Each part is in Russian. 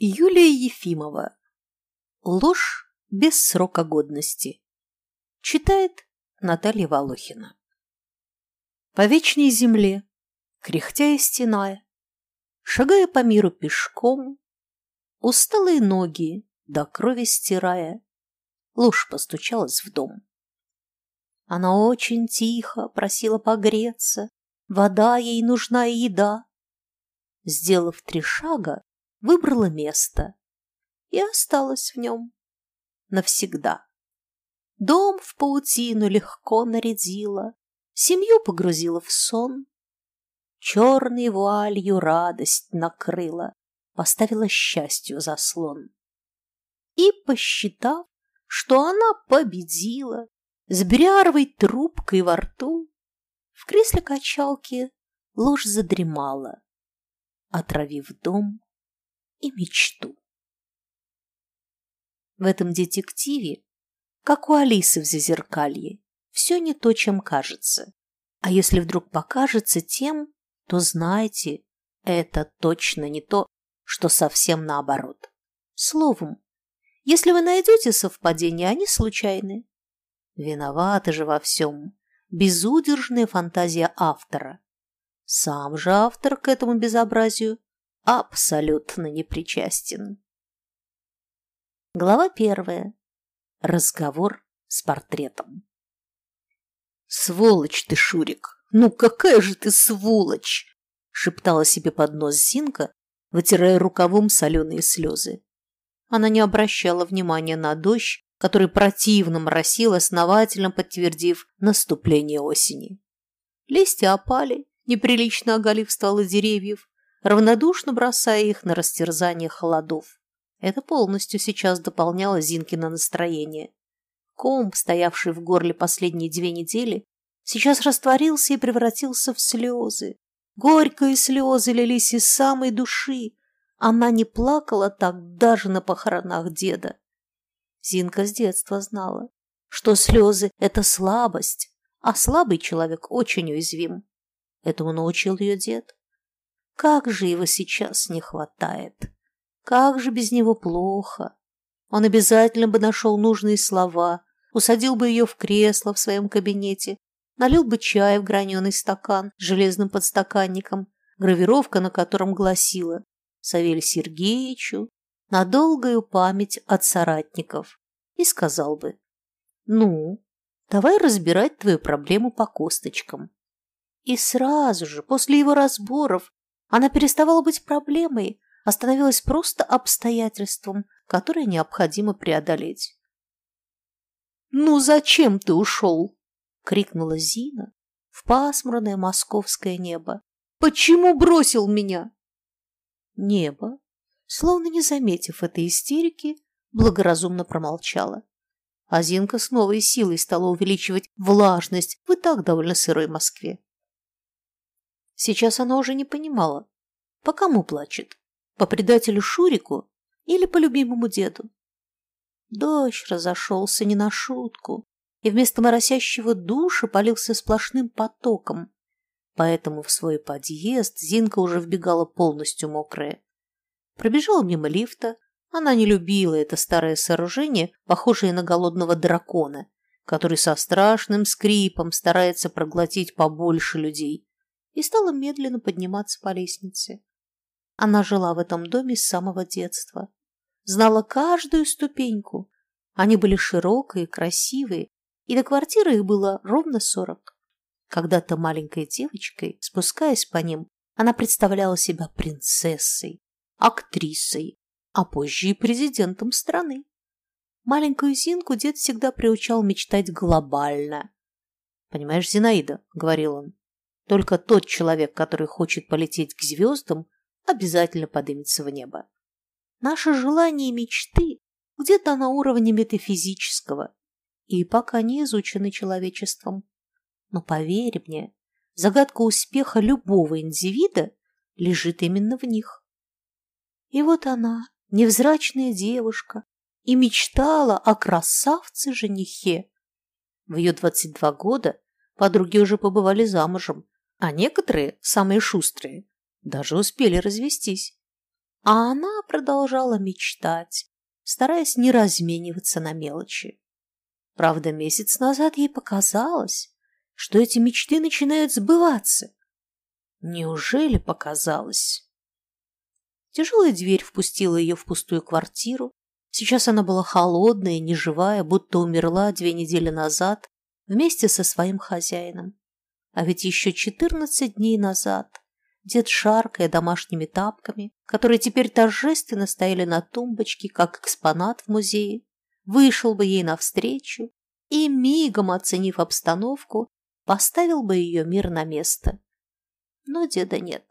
Юлия Ефимова. Ложь без срока годности. Читает Наталья Волохина. По вечной земле, кряхтя и стеная, шагая по миру пешком, усталые ноги до крови стирая, ложь постучалась в дом. Она очень тихо просила погреться, вода ей нужна и еда. Сделав три шага, выбрала место и осталась в нем навсегда. Дом в паутину легко нарядила, семью погрузила в сон, черной вуалью радость накрыла, поставила счастью заслон. И, посчитав, что она победила, с бряровой трубкой во рту, в кресле качалки ложь задремала, отравив дом и мечту. В этом детективе, как у Алисы в Зазеркалье, все не то, чем кажется. А если вдруг покажется тем, то знайте, это точно не то, что совсем наоборот. Словом, если вы найдете совпадения, они случайны. Виновата же во всем безудержная фантазия автора. Сам же автор к этому безобразию абсолютно не причастен. Глава первая. Разговор с портретом. «Сволочь ты, Шурик! Ну какая же ты сволочь!» шептала себе под нос Зинка, вытирая рукавом соленые слезы. Она не обращала внимания на дождь, который противно моросил, основательно подтвердив наступление осени. Листья опали, неприлично оголив стволы деревьев, равнодушно бросая их на растерзание холодов. Это полностью сейчас дополняло Зинкино настроение. Ком, стоявший в горле последние две недели, сейчас растворился и превратился в слезы. Горькие слезы лились из самой души. Она не плакала так даже на похоронах деда. Зинка с детства знала, что слезы – это слабость, а слабый человек очень уязвим. Этому научил ее дед. Как же его сейчас не хватает! Как же без него плохо! Он обязательно бы нашел нужные слова, усадил бы ее в кресло в своем кабинете, налил бы чай в граненый стакан с железным подстаканником, гравировка на котором гласила «Савель Сергеевичу на долгую память от соратников» и сказал бы «Ну, давай разбирать твою проблему по косточкам». И сразу же, после его разборов, она переставала быть проблемой, а становилась просто обстоятельством, которое необходимо преодолеть. «Ну зачем ты ушел?» — крикнула Зина в пасмурное московское небо. «Почему бросил меня?» Небо, словно не заметив этой истерики, благоразумно промолчала. А Зинка с новой силой стала увеличивать влажность в и так довольно сырой Москве. Сейчас она уже не понимала, по кому плачет, по предателю Шурику или по любимому деду. Дождь разошелся не на шутку, и вместо моросящего душа полился сплошным потоком, поэтому в свой подъезд Зинка уже вбегала полностью мокрая. Пробежала мимо лифта, она не любила это старое сооружение, похожее на голодного дракона, который со страшным скрипом старается проглотить побольше людей, и стала медленно подниматься по лестнице. Она жила в этом доме с самого детства, знала каждую ступеньку. Они были широкие, красивые, и до квартиры их было ровно сорок. Когда-то маленькой девочкой, спускаясь по ним, она представляла себя принцессой, актрисой, а позже и президентом страны. Маленькую Зинку дед всегда приучал мечтать глобально. «Понимаешь, Зинаида», — говорил он, только тот человек, который хочет полететь к звездам, обязательно поднимется в небо. Наши желания и мечты где-то на уровне метафизического и пока не изучены человечеством. Но поверь мне, загадка успеха любого индивида лежит именно в них. И вот она, невзрачная девушка, и мечтала о красавце-женихе. В ее 22 года подруги уже побывали замужем, а некоторые, самые шустрые, даже успели развестись. А она продолжала мечтать, стараясь не размениваться на мелочи. Правда, месяц назад ей показалось, что эти мечты начинают сбываться. Неужели показалось? Тяжелая дверь впустила ее в пустую квартиру. Сейчас она была холодная, неживая, будто умерла две недели назад вместе со своим хозяином. А ведь еще четырнадцать дней назад дед, шаркая домашними тапками, которые теперь торжественно стояли на тумбочке, как экспонат в музее, вышел бы ей навстречу и, мигом оценив обстановку, поставил бы ее мир на место. Но деда нет.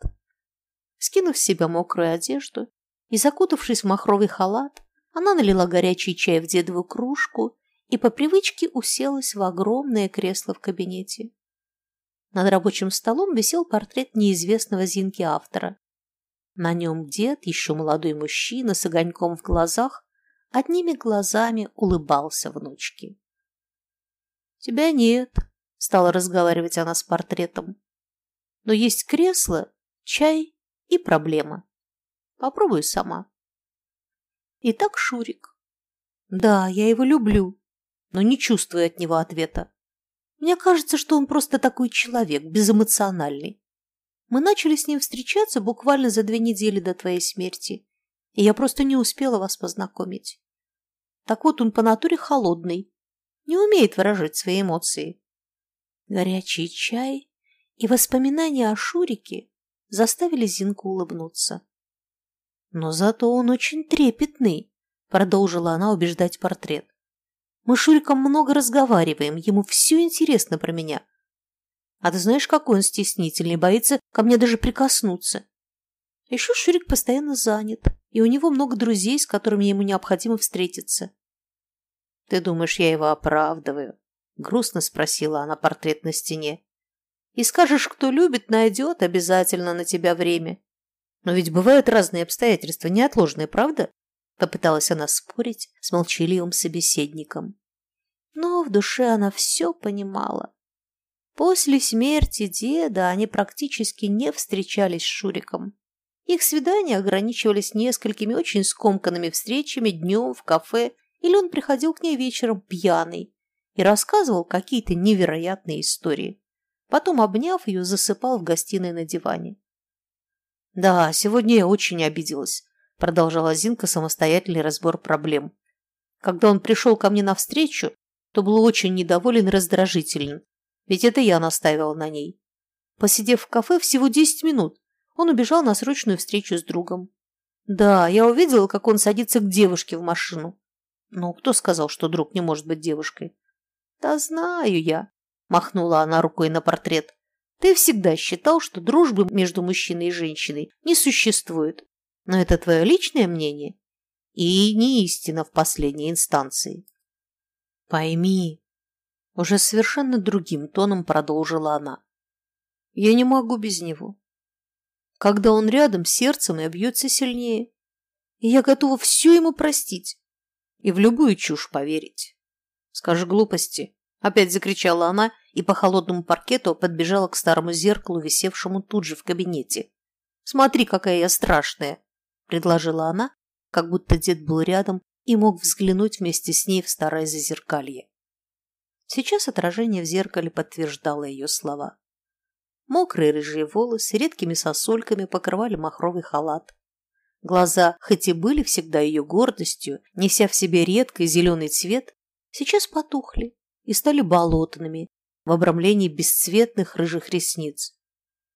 Скинув с себя мокрую одежду и закутавшись в махровый халат, она налила горячий чай в дедову кружку и по привычке уселась в огромное кресло в кабинете. Над рабочим столом висел портрет неизвестного Зинки автора. На нем дед, еще молодой мужчина с огоньком в глазах, одними глазами улыбался внучке. «Тебя нет», — стала разговаривать она с портретом. «Но есть кресло, чай и проблема. Попробуй сама». Итак, Шурик. Да, я его люблю, но не чувствую от него ответа. Мне кажется, что он просто такой человек, безэмоциональный. Мы начали с ним встречаться буквально за две недели до твоей смерти, и я просто не успела вас познакомить. Так вот, он по натуре холодный, не умеет выражать свои эмоции. Горячий чай и воспоминания о Шурике заставили Зинку улыбнуться. Но зато он очень трепетный, продолжила она убеждать портрет. Мы с Шуриком много разговариваем, ему все интересно про меня. А ты знаешь, какой он стеснительный, боится ко мне даже прикоснуться. Еще Шурик постоянно занят, и у него много друзей, с которыми ему необходимо встретиться. «Ты думаешь, я его оправдываю?» — грустно спросила она портрет на стене. «И скажешь, кто любит, найдет обязательно на тебя время. Но ведь бывают разные обстоятельства, неотложные, правда?» Попыталась она спорить с молчаливым собеседником. Но в душе она все понимала. После смерти деда они практически не встречались с Шуриком. Их свидания ограничивались несколькими очень скомканными встречами днем в кафе или он приходил к ней вечером пьяный и рассказывал какие-то невероятные истории. Потом, обняв ее, засыпал в гостиной на диване. «Да, сегодня я очень обиделась», — продолжала Зинка самостоятельный разбор проблем. «Когда он пришел ко мне навстречу, то был очень недоволен и раздражителен, ведь это я настаивала на ней. Посидев в кафе всего десять минут, он убежал на срочную встречу с другом. Да, я увидела, как он садится к девушке в машину. «Ну, кто сказал, что друг не может быть девушкой?» «Да знаю я», – махнула она рукой на портрет. «Ты всегда считал, что дружбы между мужчиной и женщиной не существует. Но это твое личное мнение и не истина в последней инстанции». «Пойми», – уже совершенно другим тоном продолжила она. «Я не могу без него. Когда он рядом, сердце мое бьется сильнее, и я готова все ему простить и в любую чушь поверить. Скажи глупости. Опять закричала она и по холодному паркету подбежала к старому зеркалу, висевшему тут же в кабинете. «Смотри, какая я страшная!» – предложила она, как будто дед был рядом и мог взглянуть вместе с ней в старое зазеркалье. Сейчас отражение в зеркале подтверждало ее слова. Мокрые рыжие волосы редкими сосульками покрывали махровый халат. Глаза, хоть и были всегда ее гордостью, неся в себе редкий зеленый цвет, сейчас потухли и стали болотными в обрамлении бесцветных рыжих ресниц.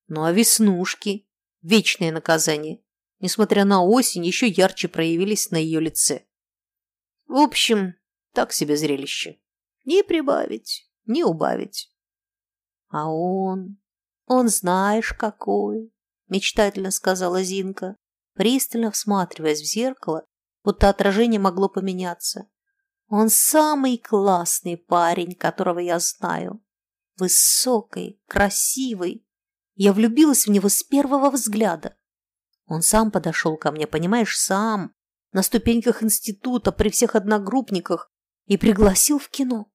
Ну а веснушки, вечное наказание, несмотря на осень, еще ярче проявились на ее лице. В общем, так себе зрелище. Не прибавить, не убавить. А он, он знаешь какой, мечтательно сказала Зинка пристально всматриваясь в зеркало, будто отражение могло поменяться. Он самый классный парень, которого я знаю. Высокий, красивый. Я влюбилась в него с первого взгляда. Он сам подошел ко мне, понимаешь, сам, на ступеньках института, при всех одногруппниках, и пригласил в кино.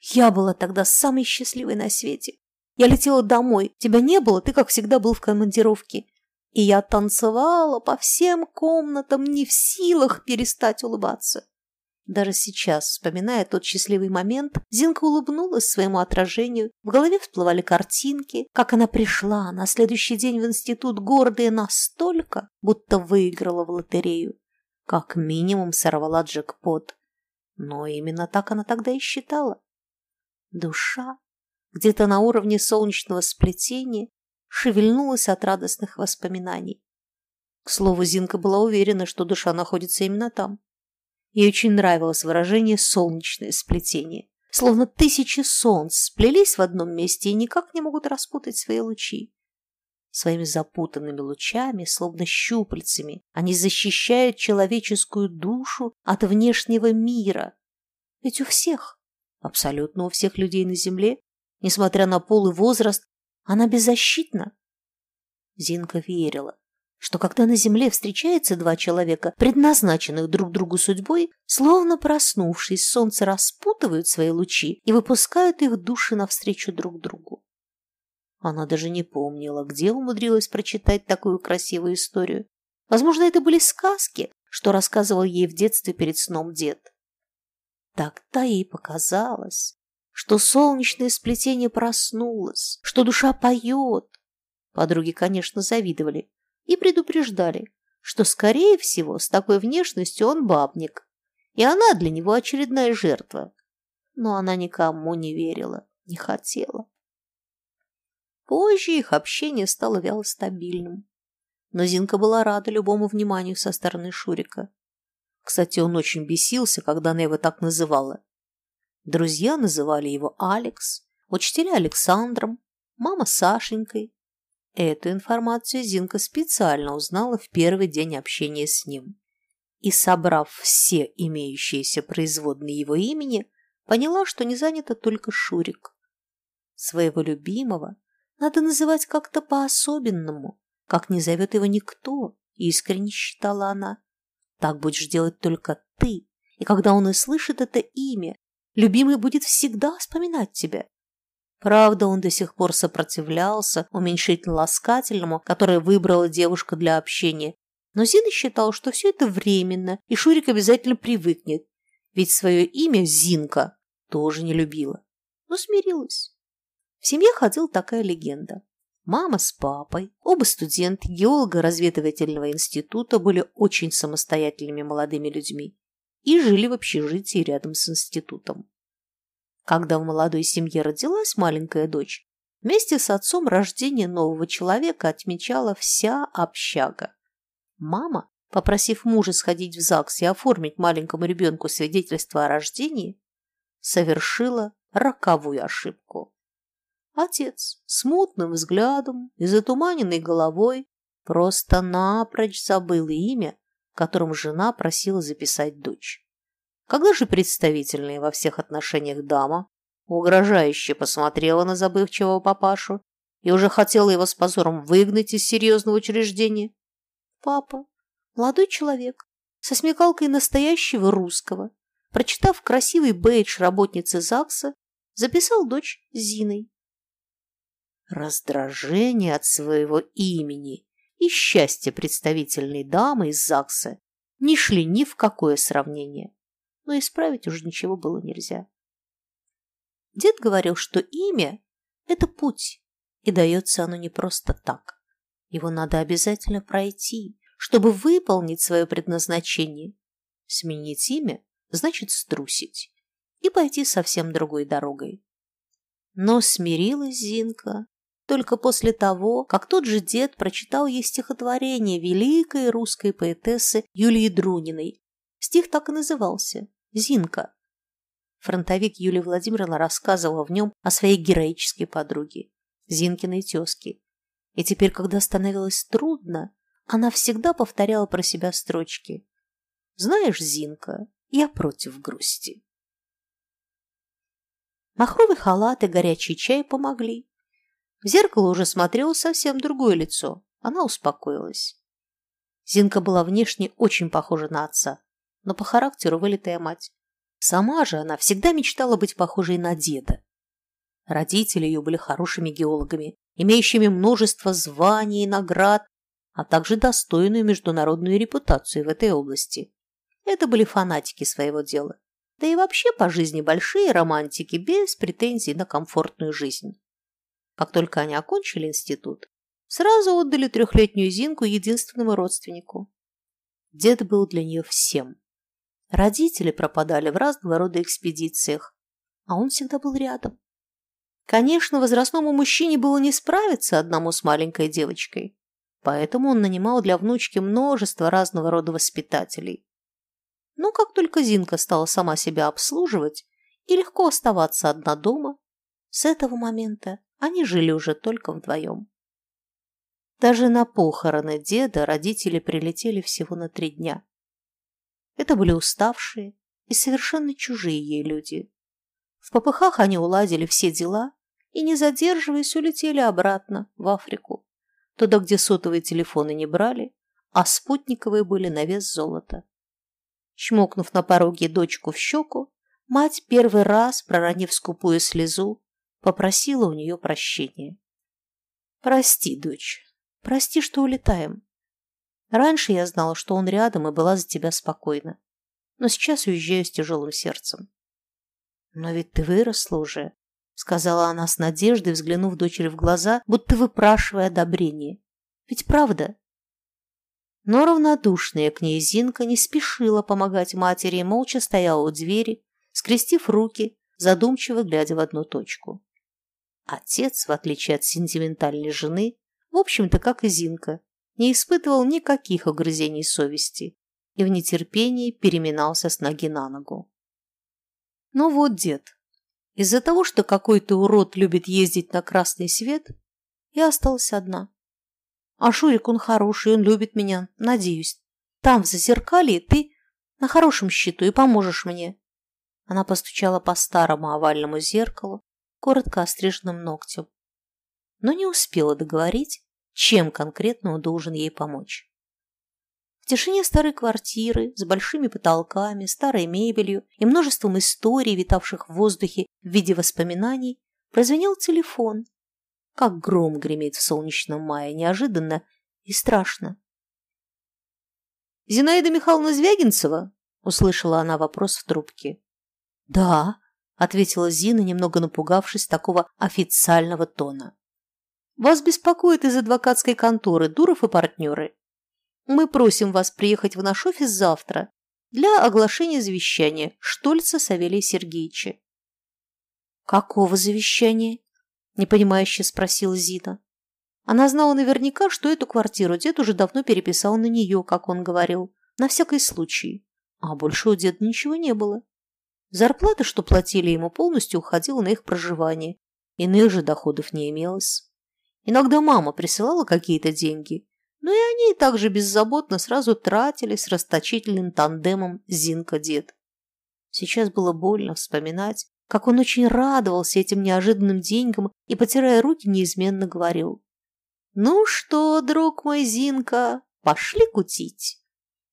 Я была тогда самой счастливой на свете. Я летела домой. Тебя не было, ты, как всегда, был в командировке. И я танцевала по всем комнатам, не в силах перестать улыбаться. Даже сейчас, вспоминая тот счастливый момент, Зинка улыбнулась своему отражению, в голове всплывали картинки, как она пришла на следующий день в институт гордая настолько, будто выиграла в лотерею. Как минимум сорвала джекпот. Но именно так она тогда и считала. Душа, где-то на уровне солнечного сплетения, шевельнулась от радостных воспоминаний. К слову, Зинка была уверена, что душа находится именно там. Ей очень нравилось выражение «солнечное сплетение». Словно тысячи солнц сплелись в одном месте и никак не могут распутать свои лучи. Своими запутанными лучами, словно щупальцами, они защищают человеческую душу от внешнего мира. Ведь у всех, абсолютно у всех людей на Земле, несмотря на пол и возраст, она беззащитна. Зинка верила, что когда на земле встречаются два человека, предназначенных друг другу судьбой, словно проснувшись, солнце распутывают свои лучи и выпускают их души навстречу друг другу. Она даже не помнила, где умудрилась прочитать такую красивую историю. Возможно, это были сказки, что рассказывал ей в детстве перед сном дед. Тогда ей показалось, что солнечное сплетение проснулось, что душа поет. Подруги, конечно, завидовали, и предупреждали, что, скорее всего, с такой внешностью он бабник, и она для него очередная жертва. Но она никому не верила, не хотела. Позже их общение стало вяло стабильным. Но Зинка была рада любому вниманию со стороны Шурика. Кстати, он очень бесился, когда она его так называла. Друзья называли его Алекс, учителя Александром, мама Сашенькой, Эту информацию Зинка специально узнала в первый день общения с ним. И, собрав все имеющиеся производные его имени, поняла, что не занято только Шурик. Своего любимого надо называть как-то по-особенному, как не зовет его никто, искренне считала она. Так будешь делать только ты, и когда он услышит это имя, любимый будет всегда вспоминать тебя. Правда, он до сих пор сопротивлялся уменьшительно-ласкательному, которое выбрала девушка для общения. Но Зина считал, что все это временно, и Шурик обязательно привыкнет, ведь свое имя Зинка тоже не любила, но смирилась. В семье ходила такая легенда. Мама с папой, оба студенты геолого-разведывательного института, были очень самостоятельными молодыми людьми и жили в общежитии рядом с институтом. Когда в молодой семье родилась маленькая дочь, вместе с отцом рождение нового человека отмечала вся общага. Мама, попросив мужа сходить в ЗАГС и оформить маленькому ребенку свидетельство о рождении, совершила роковую ошибку. Отец с мутным взглядом и затуманенной головой просто напрочь забыл имя, которым жена просила записать дочь. Когда же представительная во всех отношениях дама угрожающе посмотрела на забывчивого папашу и уже хотела его с позором выгнать из серьезного учреждения? Папа, молодой человек, со смекалкой настоящего русского, прочитав красивый бейдж работницы ЗАГСа, записал дочь Зиной. Раздражение от своего имени и счастье представительной дамы из ЗАГСа не шли ни в какое сравнение но исправить уже ничего было нельзя. Дед говорил, что имя – это путь, и дается оно не просто так. Его надо обязательно пройти, чтобы выполнить свое предназначение. Сменить имя – значит струсить и пойти совсем другой дорогой. Но смирилась Зинка только после того, как тот же дед прочитал ей стихотворение великой русской поэтессы Юлии Друниной Стих так и назывался «Зинка». Фронтовик Юлия Владимировна рассказывала в нем о своей героической подруге, Зинкиной тезке. И теперь, когда становилось трудно, она всегда повторяла про себя строчки. «Знаешь, Зинка, я против грусти». Махровый халат и горячий чай помогли. В зеркало уже смотрело совсем другое лицо. Она успокоилась. Зинка была внешне очень похожа на отца но по характеру вылитая мать. Сама же она всегда мечтала быть похожей на деда. Родители ее были хорошими геологами, имеющими множество званий и наград, а также достойную международную репутацию в этой области. Это были фанатики своего дела. Да и вообще по жизни большие романтики, без претензий на комфортную жизнь. Как только они окончили институт, сразу отдали трехлетнюю Зинку единственному родственнику. Дед был для нее всем. Родители пропадали в разного рода экспедициях, а он всегда был рядом. Конечно, возрастному мужчине было не справиться одному с маленькой девочкой, поэтому он нанимал для внучки множество разного рода воспитателей. Но как только Зинка стала сама себя обслуживать и легко оставаться одна дома, с этого момента они жили уже только вдвоем. Даже на похороны деда родители прилетели всего на три дня. Это были уставшие и совершенно чужие ей люди. В попыхах они уладили все дела и, не задерживаясь, улетели обратно, в Африку, туда, где сотовые телефоны не брали, а спутниковые были на вес золота. Чмокнув на пороге дочку в щеку, мать первый раз, проронив скупую слезу, попросила у нее прощения. «Прости, дочь, прости, что улетаем. Раньше я знала, что он рядом и была за тебя спокойна, но сейчас уезжаю с тяжелым сердцем. «Но ведь ты выросла уже», — сказала она с надеждой, взглянув дочери в глаза, будто выпрашивая одобрение. «Ведь правда?» Но равнодушная к ней Зинка не спешила помогать матери и молча стояла у двери, скрестив руки, задумчиво глядя в одну точку. Отец, в отличие от сентиментальной жены, в общем-то, как и Зинка, не испытывал никаких угрызений совести и в нетерпении переминался с ноги на ногу. Ну вот, дед, из-за того, что какой-то урод любит ездить на красный свет, я осталась одна. А Шурик, он хороший, он любит меня, надеюсь. Там, в зазеркалье, ты на хорошем счету и поможешь мне. Она постучала по старому овальному зеркалу, коротко остриженным ногтем. Но не успела договорить, чем конкретно он должен ей помочь. В тишине старой квартиры, с большими потолками, старой мебелью и множеством историй, витавших в воздухе в виде воспоминаний, прозвенел телефон. Как гром гремит в солнечном мае, неожиданно и страшно. «Зинаида Михайловна Звягинцева?» – услышала она вопрос в трубке. «Да», – ответила Зина, немного напугавшись такого официального тона. «Вас беспокоит из адвокатской конторы Дуров и партнеры. Мы просим вас приехать в наш офис завтра для оглашения завещания Штольца Савелия Сергеевича. «Какого завещания?» – непонимающе спросила Зина. Она знала наверняка, что эту квартиру дед уже давно переписал на нее, как он говорил, на всякий случай. А больше у деда ничего не было. Зарплата, что платили ему, полностью уходила на их проживание. Иных же доходов не имелось. Иногда мама присылала какие-то деньги, но и они также беззаботно сразу тратились расточительным тандемом Зинка-дед. Сейчас было больно вспоминать, как он очень радовался этим неожиданным деньгам и, потирая руки, неизменно говорил. «Ну что, друг мой Зинка, пошли кутить».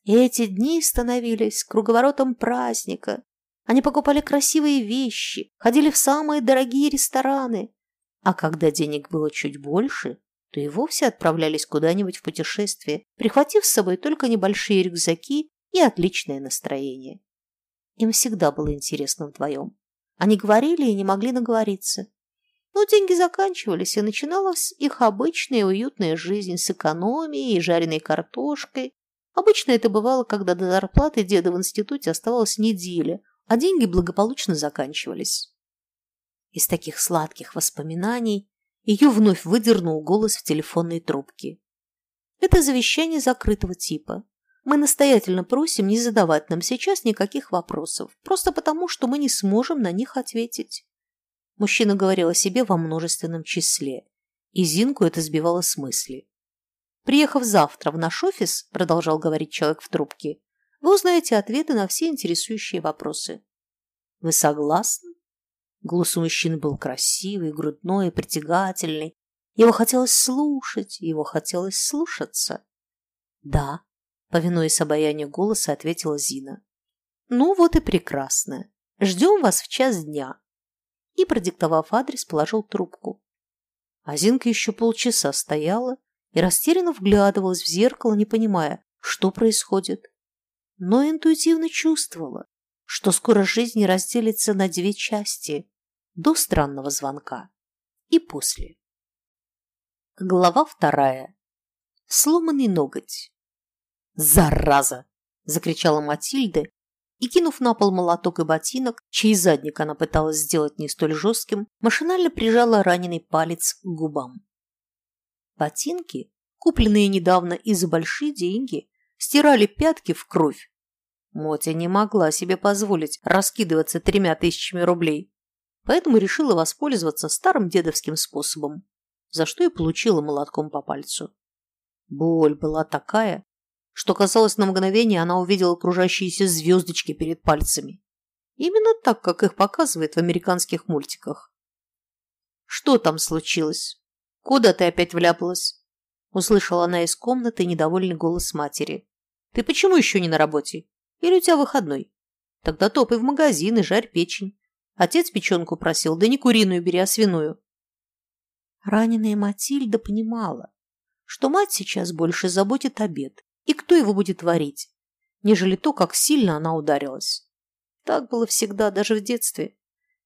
И эти дни становились круговоротом праздника. Они покупали красивые вещи, ходили в самые дорогие рестораны. А когда денег было чуть больше, то и вовсе отправлялись куда-нибудь в путешествие, прихватив с собой только небольшие рюкзаки и отличное настроение. Им всегда было интересно вдвоем. Они говорили и не могли наговориться. Но деньги заканчивались, и начиналась их обычная уютная жизнь с экономией и жареной картошкой. Обычно это бывало, когда до зарплаты деда в институте оставалась неделя, а деньги благополучно заканчивались. Из таких сладких воспоминаний ее вновь выдернул голос в телефонной трубке. Это завещание закрытого типа. Мы настоятельно просим не задавать нам сейчас никаких вопросов, просто потому, что мы не сможем на них ответить. Мужчина говорил о себе во множественном числе, и Зинку это сбивало с мысли. «Приехав завтра в наш офис», – продолжал говорить человек в трубке, – «вы узнаете ответы на все интересующие вопросы». «Вы согласны?» Голос у мужчины был красивый, грудной, притягательный. Его хотелось слушать, его хотелось слушаться. «Да», — повинуясь обаянию голоса, ответила Зина. «Ну вот и прекрасно. Ждем вас в час дня». И, продиктовав адрес, положил трубку. А Зинка еще полчаса стояла и растерянно вглядывалась в зеркало, не понимая, что происходит. Но интуитивно чувствовала, что скоро жизнь разделится на две части до странного звонка и после. Глава вторая. Сломанный ноготь. «Зараза!» – закричала Матильда и, кинув на пол молоток и ботинок, чей задник она пыталась сделать не столь жестким, машинально прижала раненый палец к губам. Ботинки, купленные недавно и за большие деньги, стирали пятки в кровь. Мотя не могла себе позволить раскидываться тремя тысячами рублей, поэтому решила воспользоваться старым дедовским способом, за что и получила молотком по пальцу. Боль была такая, что казалось на мгновение она увидела кружащиеся звездочки перед пальцами. Именно так, как их показывают в американских мультиках. «Что там случилось? Куда ты опять вляпалась?» Услышала она из комнаты недовольный голос матери. «Ты почему еще не на работе? Или у тебя выходной? Тогда топай в магазин и жарь печень. Отец печенку просил, да не куриную бери, а свиную». Раненая Матильда понимала, что мать сейчас больше заботит обед и кто его будет варить, нежели то, как сильно она ударилась. Так было всегда, даже в детстве.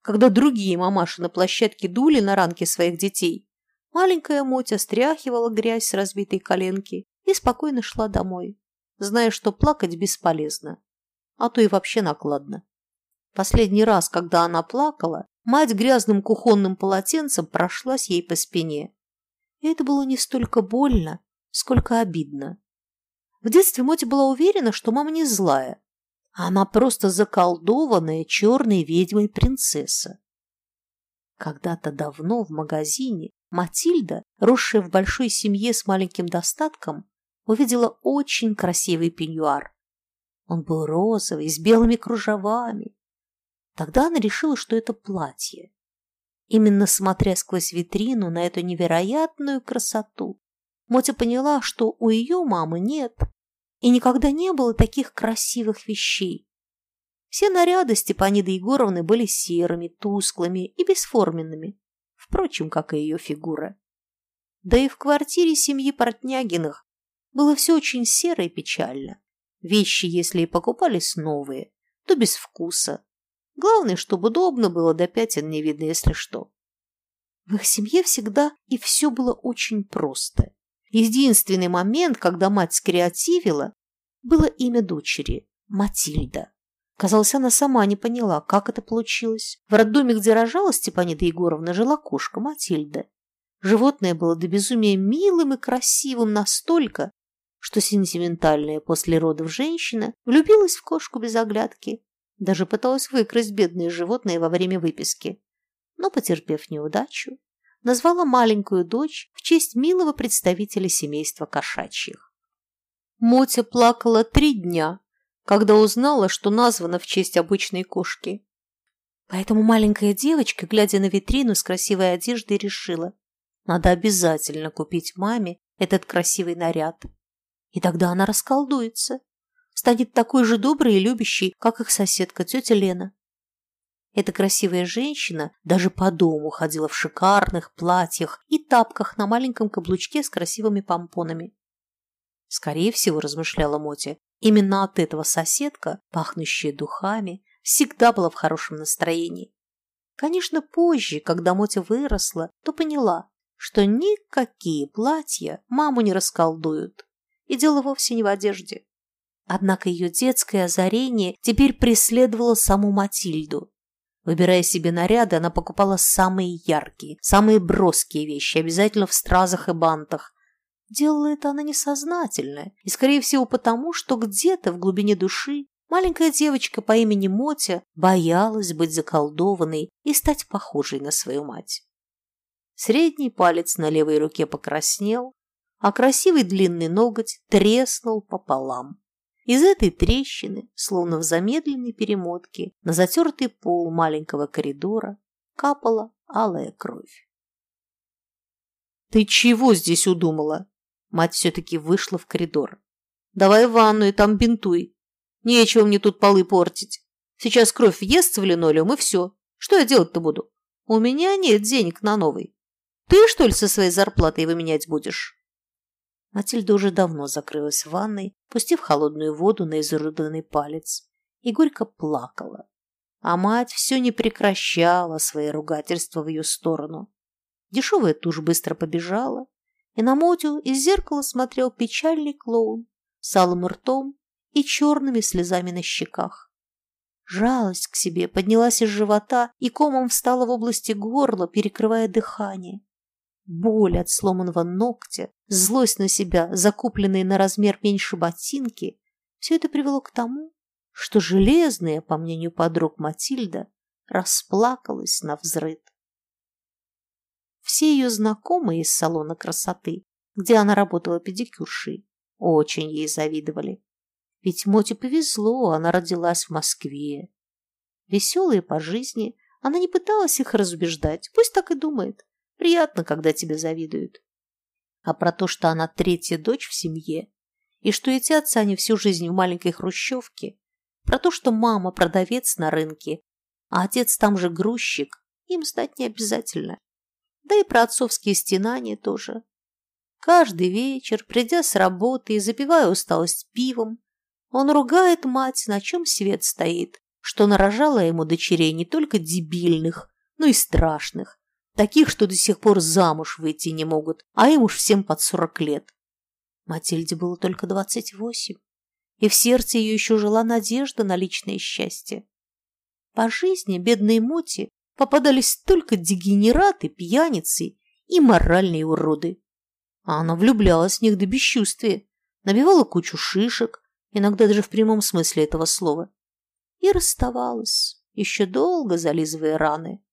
Когда другие мамаши на площадке дули на ранки своих детей, маленькая Мотя стряхивала грязь с разбитой коленки и спокойно шла домой, зная, что плакать бесполезно, а то и вообще накладно. Последний раз, когда она плакала, мать грязным кухонным полотенцем прошлась ей по спине. И это было не столько больно, сколько обидно. В детстве Мотя была уверена, что мама не злая, а она просто заколдованная черной ведьмой принцесса. Когда-то давно в магазине Матильда, росшая в большой семье с маленьким достатком, увидела очень красивый пеньюар. Он был розовый, с белыми кружевами. Тогда она решила, что это платье. Именно смотря сквозь витрину на эту невероятную красоту, Мотя поняла, что у ее мамы нет и никогда не было таких красивых вещей. Все наряды Степаниды Егоровны были серыми, тусклыми и бесформенными, впрочем, как и ее фигура. Да и в квартире семьи Портнягиных было все очень серо и печально. Вещи, если и покупались новые, то без вкуса. Главное, чтобы удобно было, до пятен не видно, если что. В их семье всегда и все было очень просто. Единственный момент, когда мать скреативила, было имя дочери – Матильда. Казалось, она сама не поняла, как это получилось. В роддоме, где рожала Степанида Егоровна, жила кошка Матильда. Животное было до безумия милым и красивым настолько, что сентиментальная после родов женщина влюбилась в кошку без оглядки. Даже пыталась выкрасть бедное животное во время выписки. Но, потерпев неудачу, назвала маленькую дочь в честь милого представителя семейства кошачьих. Мотя плакала три дня, когда узнала, что названа в честь обычной кошки. Поэтому маленькая девочка, глядя на витрину с красивой одеждой, решила, надо обязательно купить маме этот красивый наряд. И тогда она расколдуется, станет такой же доброй и любящей, как их соседка тетя Лена. Эта красивая женщина даже по дому ходила в шикарных платьях и тапках на маленьком каблучке с красивыми помпонами. Скорее всего, размышляла Мотя, именно от этого соседка, пахнущая духами, всегда была в хорошем настроении. Конечно, позже, когда Мотя выросла, то поняла, что никакие платья маму не расколдуют. И дело вовсе не в одежде. Однако ее детское озарение теперь преследовало саму Матильду. Выбирая себе наряды, она покупала самые яркие, самые броские вещи, обязательно в стразах и бантах. Делала это она несознательно, и, скорее всего, потому, что где-то в глубине души маленькая девочка по имени Мотя боялась быть заколдованной и стать похожей на свою мать. Средний палец на левой руке покраснел, а красивый длинный ноготь треснул пополам. Из этой трещины, словно в замедленной перемотке, на затертый пол маленького коридора капала алая кровь. «Ты чего здесь удумала?» Мать все-таки вышла в коридор. «Давай в ванную, там бинтуй. Нечего мне тут полы портить. Сейчас кровь въестся в линолеум, и все. Что я делать-то буду? У меня нет денег на новый. Ты, что ли, со своей зарплатой выменять будешь?» Матильда уже давно закрылась в ванной, пустив холодную воду на изуродованный палец, и горько плакала. А мать все не прекращала свои ругательства в ее сторону. Дешевая тушь быстро побежала, и на Мотю из зеркала смотрел печальный клоун с алым ртом и черными слезами на щеках. Жалость к себе поднялась из живота и комом встала в области горла, перекрывая дыхание. Боль от сломанного ногтя, злость на себя, закупленные на размер меньше ботинки – все это привело к тому, что железная, по мнению подруг Матильда, расплакалась на взрыд. Все ее знакомые из салона красоты, где она работала педикюршей, очень ей завидовали. Ведь Моте повезло, она родилась в Москве. Веселая по жизни, она не пыталась их разубеждать, пусть так и думает. Приятно, когда тебе завидуют. А про то, что она третья дочь в семье, и что эти отцы они всю жизнь в маленькой хрущевке, про то, что мама продавец на рынке, а отец там же грузчик, им знать не обязательно. Да и про отцовские стенания тоже. Каждый вечер, придя с работы и запивая усталость пивом, он ругает мать, на чем свет стоит, что нарожала ему дочерей не только дебильных, но и страшных, таких, что до сих пор замуж выйти не могут, а им уж всем под сорок лет. Матильде было только двадцать восемь, и в сердце ее еще жила надежда на личное счастье. По жизни бедной Моти попадались только дегенераты, пьяницы и моральные уроды. А она влюблялась в них до бесчувствия, набивала кучу шишек, иногда даже в прямом смысле этого слова, и расставалась, еще долго зализывая раны,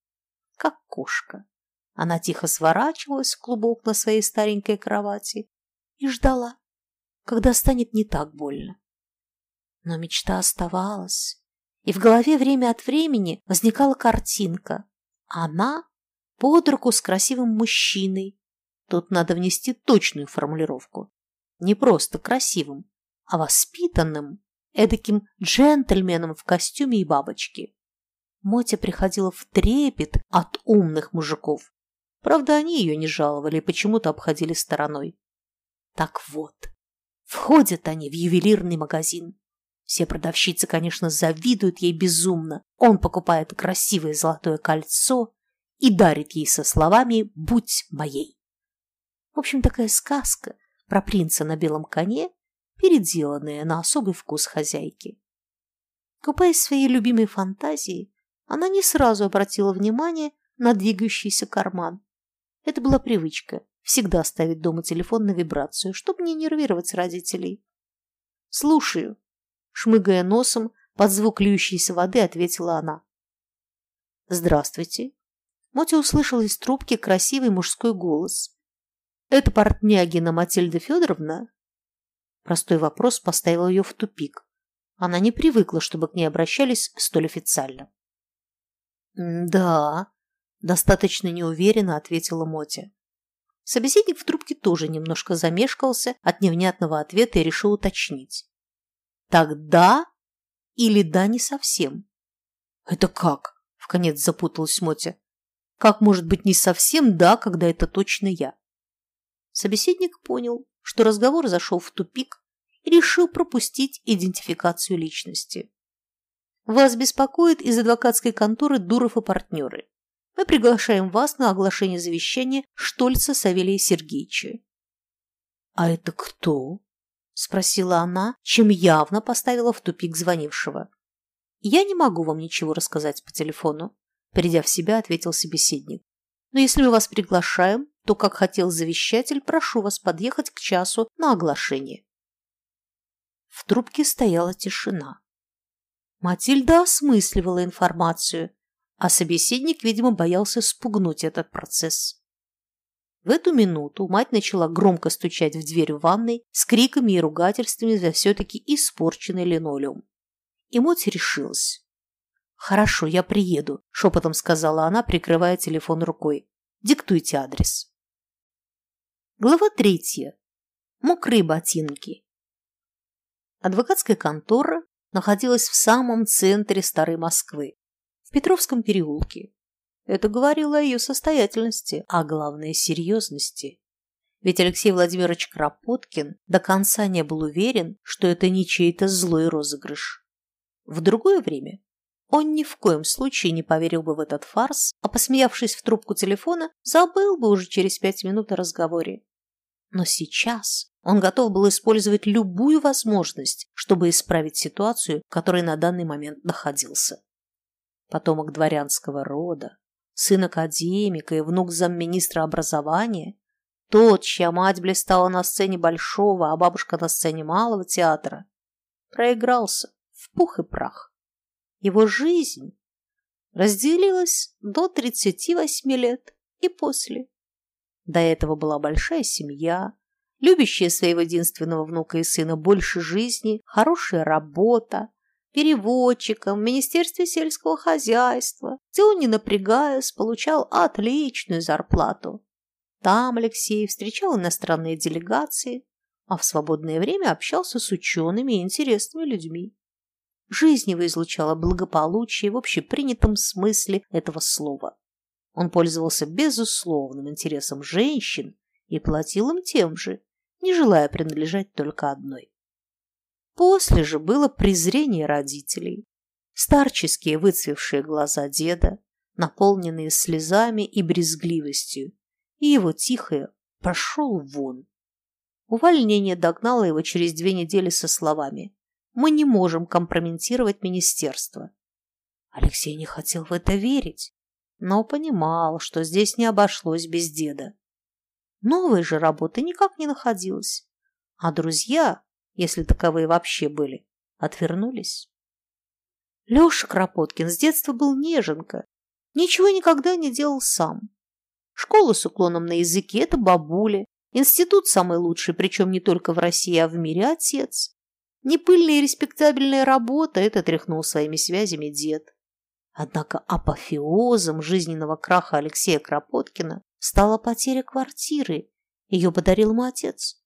как кошка. Она тихо сворачивалась в клубок на своей старенькой кровати и ждала, когда станет не так больно. Но мечта оставалась, и в голове время от времени возникала картинка. Она под руку с красивым мужчиной. Тут надо внести точную формулировку. Не просто красивым, а воспитанным, эдаким джентльменом в костюме и бабочке. Мотя приходила в трепет от умных мужиков. Правда, они ее не жаловали и почему-то обходили стороной. Так вот, входят они в ювелирный магазин. Все продавщицы, конечно, завидуют ей безумно. Он покупает красивое золотое кольцо и дарит ей со словами «Будь моей». В общем, такая сказка про принца на белом коне, переделанная на особый вкус хозяйки. Купаясь в своей любимой фантазии, она не сразу обратила внимание на двигающийся карман. Это была привычка – всегда ставить дома телефон на вибрацию, чтобы не нервировать родителей. «Слушаю», Шмыгая носом, под звук льющейся воды ответила она. «Здравствуйте». Мотя услышала из трубки красивый мужской голос. «Это портнягина Матильда Федоровна?» Простой вопрос поставил ее в тупик. Она не привыкла, чтобы к ней обращались столь официально. «Да», – достаточно неуверенно ответила Мотя. Собеседник в трубке тоже немножко замешкался от невнятного ответа и решил уточнить. Так да или да не совсем? Это как? Вконец запуталась Мотя. Как может быть не совсем да, когда это точно я? Собеседник понял, что разговор зашел в тупик и решил пропустить идентификацию личности. Вас беспокоит из адвокатской конторы Дуров и партнеры. Мы приглашаем вас на оглашение завещания Штольца Савелия Сергеевича. А это кто? спросила она, чем явно поставила в тупик звонившего. Я не могу вам ничего рассказать по телефону, придя в себя, ответил собеседник. Но если мы вас приглашаем, то, как хотел завещатель, прошу вас подъехать к часу на оглашение. В трубке стояла тишина. Матильда осмысливала информацию, а собеседник, видимо, боялся спугнуть этот процесс. В эту минуту мать начала громко стучать в дверь в ванной с криками и ругательствами за все-таки испорченный линолеум. И Моть решилась. «Хорошо, я приеду», – шепотом сказала она, прикрывая телефон рукой. «Диктуйте адрес». Глава третья. Мокрые ботинки. Адвокатская контора находилась в самом центре Старой Москвы, в Петровском переулке, это говорило о ее состоятельности, а главное – серьезности. ведь Алексей Владимирович Кропоткин до конца не был уверен, что это не чей-то злой розыгрыш. В другое время он ни в коем случае не поверил бы в этот фарс, а, посмеявшись в трубку телефона, забыл бы уже через пять минут о разговоре. Но сейчас он готов был использовать любую возможность, чтобы исправить ситуацию, в которой на данный момент находился. Потомок дворянского рода, сын академика и внук замминистра образования, тот, чья мать блистала на сцене большого, а бабушка на сцене малого театра, проигрался в пух и прах. Его жизнь разделилась до 38 лет и после. До этого была большая семья, любящая своего единственного внука и сына больше жизни, хорошая работа, переводчиком в Министерстве сельского хозяйства, где он, не напрягаясь, получал отличную зарплату. Там Алексей встречал иностранные делегации, а в свободное время общался с учеными и интересными людьми. Жизнь его излучала благополучие в общепринятом смысле этого слова. Он пользовался безусловным интересом женщин и платил им тем же, не желая принадлежать только одной. После же было презрение родителей, старческие выцвевшие глаза деда, наполненные слезами и брезгливостью, и его тихое «пошел вон». Увольнение догнало его через две недели со словами мы не можем компрометировать министерство. Алексей не хотел в это верить, но понимал, что здесь не обошлось без деда. Новой же работы никак не находилось, а друзья, если таковые вообще были, отвернулись. Леша Кропоткин с детства был неженка, ничего никогда не делал сам. Школа с уклоном на языке – это бабуля, институт самый лучший, причем не только в России, а в мире отец. Непыльная и респектабельная работа – это тряхнул своими связями дед. Однако апофеозом жизненного краха Алексея Кропоткина стала потеря квартиры. Ее подарил ему отец.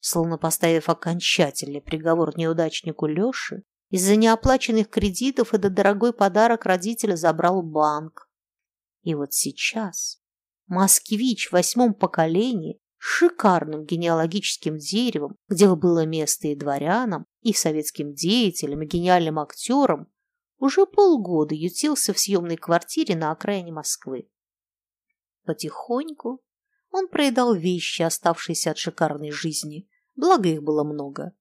Словно поставив окончательный приговор неудачнику Леше, из-за неоплаченных кредитов этот дорогой подарок родителя забрал банк. И вот сейчас москвич в восьмом поколении шикарным генеалогическим деревом, где было место и дворянам, и советским деятелям, и гениальным актерам, уже полгода ютился в съемной квартире на окраине Москвы. Потихоньку он проедал вещи, оставшиеся от шикарной жизни, благо их было много.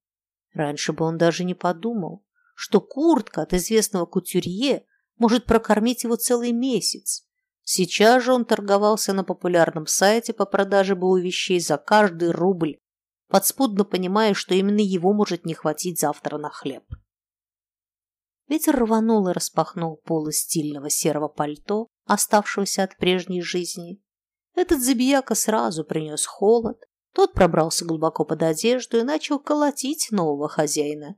Раньше бы он даже не подумал, что куртка от известного кутюрье может прокормить его целый месяц, Сейчас же он торговался на популярном сайте по продаже БУ вещей за каждый рубль, подспудно понимая, что именно его может не хватить завтра на хлеб. Ветер рванул и распахнул полы стильного серого пальто, оставшегося от прежней жизни. Этот забияка сразу принес холод, тот пробрался глубоко под одежду и начал колотить нового хозяина.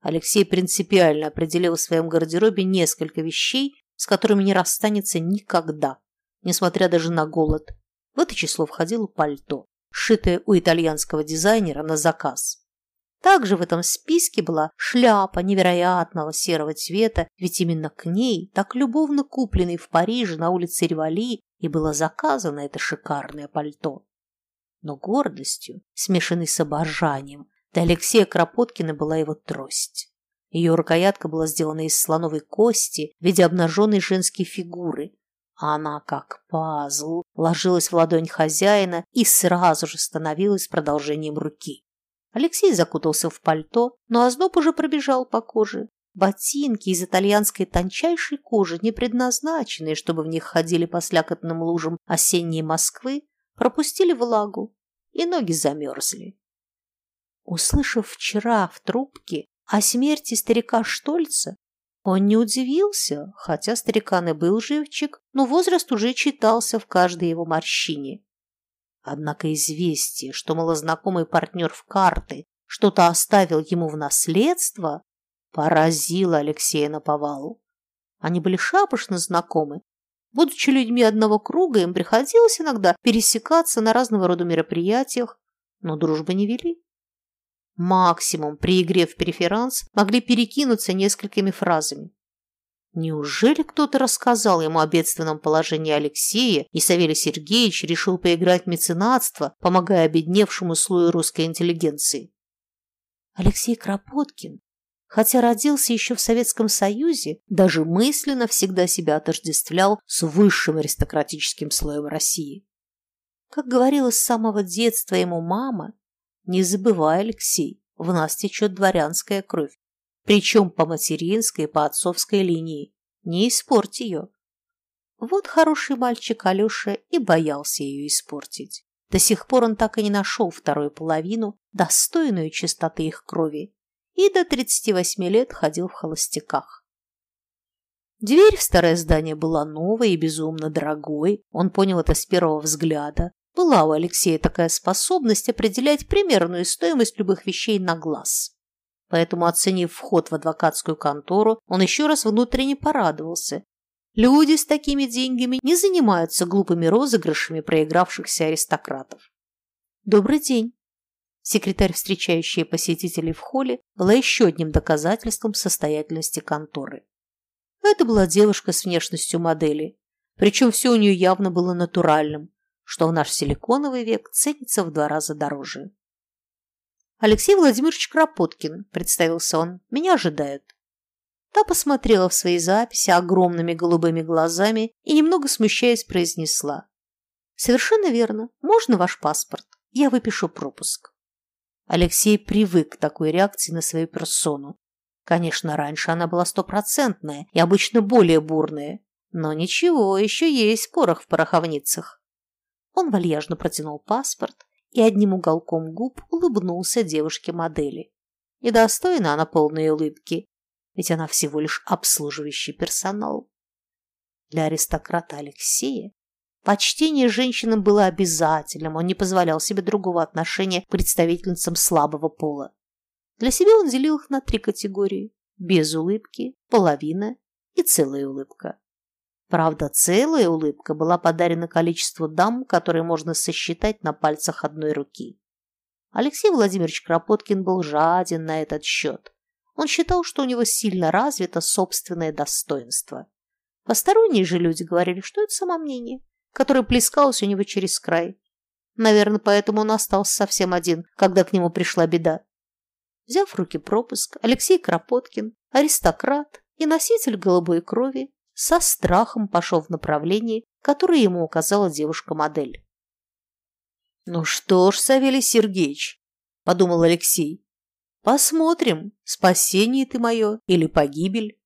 Алексей принципиально определил в своем гардеробе несколько вещей, с которыми не расстанется никогда, несмотря даже на голод. В это число входило пальто, сшитое у итальянского дизайнера на заказ. Также в этом списке была шляпа невероятного серого цвета, ведь именно к ней, так любовно купленной в Париже на улице Ривали, и было заказано это шикарное пальто. Но гордостью, смешанной с обожанием, для Алексея Кропоткина была его трость. Ее рукоятка была сделана из слоновой кости в виде обнаженной женской фигуры, она, как пазл, ложилась в ладонь хозяина и сразу же становилась продолжением руки. Алексей закутался в пальто, но озноб уже пробежал по коже. Ботинки из итальянской тончайшей кожи, не предназначенные, чтобы в них ходили по слякотным лужам осенней Москвы, пропустили влагу, и ноги замерзли. Услышав вчера в трубке о смерти старика Штольца он не удивился, хотя старикан и был живчик, но возраст уже читался в каждой его морщине. Однако известие, что малознакомый партнер в карты что-то оставил ему в наследство, поразило Алексея наповалу. Они были шапошно знакомы. Будучи людьми одного круга, им приходилось иногда пересекаться на разного рода мероприятиях, но дружбы не вели. Максимум при игре в переферанс могли перекинуться несколькими фразами. Неужели кто-то рассказал ему о бедственном положении Алексея, и Савелий Сергеевич решил поиграть в меценатство, помогая обедневшему слою русской интеллигенции? Алексей Кропоткин, хотя родился еще в Советском Союзе, даже мысленно всегда себя отождествлял с высшим аристократическим слоем России. Как говорила с самого детства ему мама, не забывай, Алексей, в нас течет дворянская кровь, причем по материнской и по отцовской линии. Не испорть ее. Вот хороший мальчик Алеша и боялся ее испортить. До сих пор он так и не нашел вторую половину, достойную чистоты их крови, и до 38 лет ходил в холостяках. Дверь в старое здание была новой и безумно дорогой, он понял это с первого взгляда. Была у Алексея такая способность определять примерную стоимость любых вещей на глаз. Поэтому, оценив вход в адвокатскую контору, он еще раз внутренне порадовался. Люди с такими деньгами не занимаются глупыми розыгрышами проигравшихся аристократов. «Добрый день!» Секретарь, встречающая посетителей в холле, была еще одним доказательством состоятельности конторы. Это была девушка с внешностью модели, причем все у нее явно было натуральным, что в наш силиконовый век ценится в два раза дороже. «Алексей Владимирович Кропоткин», – представился он, – «меня ожидают». Та посмотрела в свои записи огромными голубыми глазами и, немного смущаясь, произнесла. «Совершенно верно. Можно ваш паспорт? Я выпишу пропуск». Алексей привык к такой реакции на свою персону. Конечно, раньше она была стопроцентная и обычно более бурная. Но ничего, еще есть порох в пороховницах. Он вальяжно протянул паспорт, и одним уголком губ улыбнулся девушке-модели. Недостойна она полной улыбки, ведь она всего лишь обслуживающий персонал. Для аристократа Алексея почтение женщинам было обязательным, он не позволял себе другого отношения к представительницам слабого пола. Для себя он делил их на три категории – без улыбки, половина и целая улыбка. Правда, целая улыбка была подарена количеству дам, которые можно сосчитать на пальцах одной руки. Алексей Владимирович Кропоткин был жаден на этот счет. Он считал, что у него сильно развито собственное достоинство. Посторонние же люди говорили, что это самомнение, которое плескалось у него через край. Наверное, поэтому он остался совсем один, когда к нему пришла беда. Взяв в руки пропуск, Алексей Кропоткин, аристократ и носитель голубой крови, со страхом пошел в направлении, которое ему указала девушка-модель. «Ну что ж, Савелий Сергеевич», – подумал Алексей, – «посмотрим, спасение ты мое или погибель».